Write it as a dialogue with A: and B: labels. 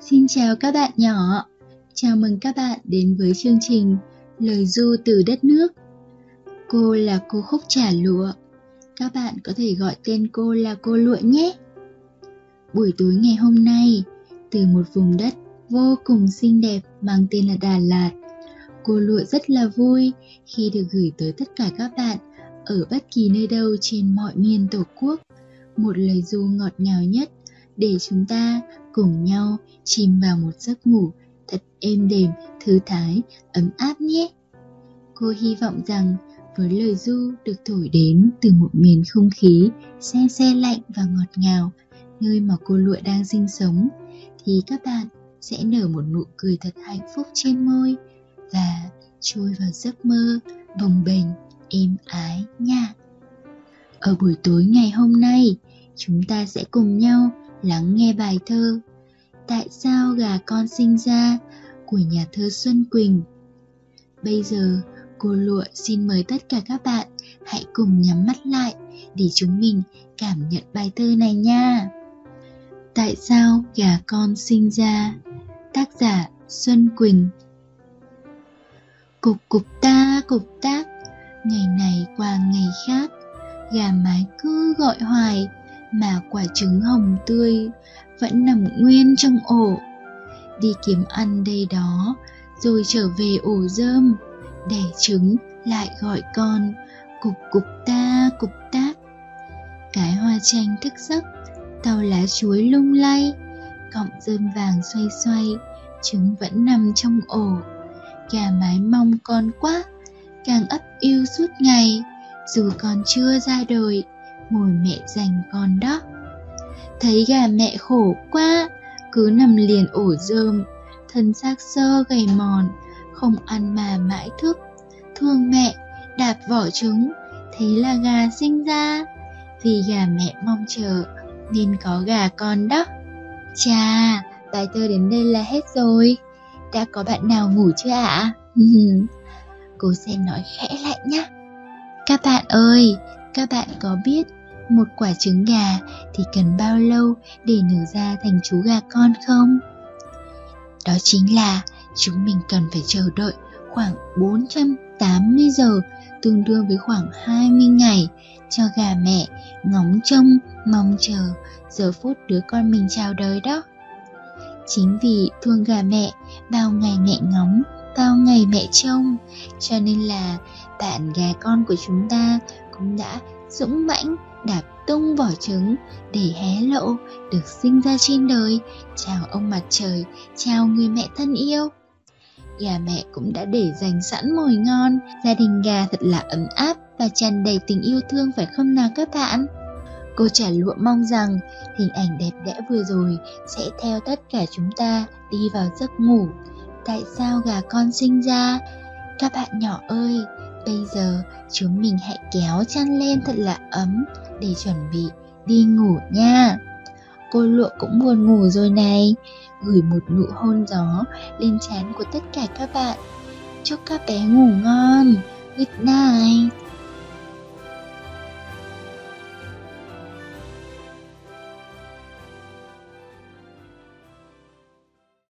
A: Xin chào các bạn nhỏ. Chào mừng các bạn đến với chương trình Lời du từ đất nước. Cô là cô khúc trả lụa. Các bạn có thể gọi tên cô là cô lụa nhé. Buổi tối ngày hôm nay, từ một vùng đất vô cùng xinh đẹp mang tên là Đà Lạt, cô lụa rất là vui khi được gửi tới tất cả các bạn ở bất kỳ nơi đâu trên mọi miền tổ quốc một lời du ngọt ngào nhất để chúng ta cùng nhau chìm vào một giấc ngủ thật êm đềm, thư thái, ấm áp nhé. Cô hy vọng rằng với lời du được thổi đến từ một miền không khí se se lạnh và ngọt ngào, nơi mà cô lụa đang sinh sống, thì các bạn sẽ nở một nụ cười thật hạnh phúc trên môi và trôi vào giấc mơ bồng bềnh, êm ái nha. Ở buổi tối ngày hôm nay, chúng ta sẽ cùng nhau lắng nghe bài thơ Tại sao gà con sinh ra của nhà thơ Xuân Quỳnh. Bây giờ, cô Lụa xin mời tất cả các bạn hãy cùng nhắm mắt lại để chúng mình cảm nhận bài thơ này nha. Tại sao gà con sinh ra? Tác giả Xuân Quỳnh Cục cục ta cục tác, ngày này qua ngày khác, gà mái cứ gọi hoài, mà quả trứng hồng tươi vẫn nằm nguyên trong ổ. Đi kiếm ăn đây đó, rồi trở về ổ rơm đẻ trứng, lại gọi con. Cục cục ta, cục tác. Cái hoa chanh thức giấc, tàu lá chuối lung lay. Cọng rơm vàng xoay xoay, trứng vẫn nằm trong ổ. Gà mái mong con quá, càng ấp yêu suốt ngày. Dù còn chưa ra đời, mồi mẹ dành con đó thấy gà mẹ khổ quá, cứ nằm liền ổ rơm thân xác sơ gầy mòn, không ăn mà mãi thức. Thương mẹ, đạp vỏ trứng thế là gà sinh ra. Vì gà mẹ mong chờ, nên có gà con đó. Chà, bài thơ đến đây là hết rồi. Đã có bạn nào ngủ chưa ạ? À? cô xem nói khẽ lại nhé các bạn ơi, các bạn có biết một quả trứng gà thì cần bao lâu để nở ra thành chú gà con không? Đó chính là chúng mình cần phải chờ đợi khoảng 480 giờ, tương đương với khoảng 20 ngày cho gà mẹ ngóng trông, mong chờ giờ phút đứa con mình chào đời đó. Chính vì thương gà mẹ, bao ngày mẹ ngóng, bao ngày mẹ trông, cho nên là bạn gà con của chúng ta cũng đã dũng mãnh đạp tung vỏ trứng để hé lộ được sinh ra trên đời. Chào ông mặt trời, chào người mẹ thân yêu. Gà mẹ cũng đã để dành sẵn mồi ngon. Gia đình gà thật là ấm áp và tràn đầy tình yêu thương, phải không nào các bạn? Cô trả lụa mong rằng hình ảnh đẹp đẽ vừa rồi sẽ theo tất cả chúng ta đi vào giấc ngủ. Tại sao gà con sinh ra? Các bạn nhỏ ơi Bây giờ chúng mình hãy kéo chăn lên thật là ấm để chuẩn bị đi ngủ nha. Cô lụa cũng buồn ngủ rồi này, gửi một nụ hôn gió lên trán của tất cả các bạn. Chúc các bé ngủ ngon. Good night.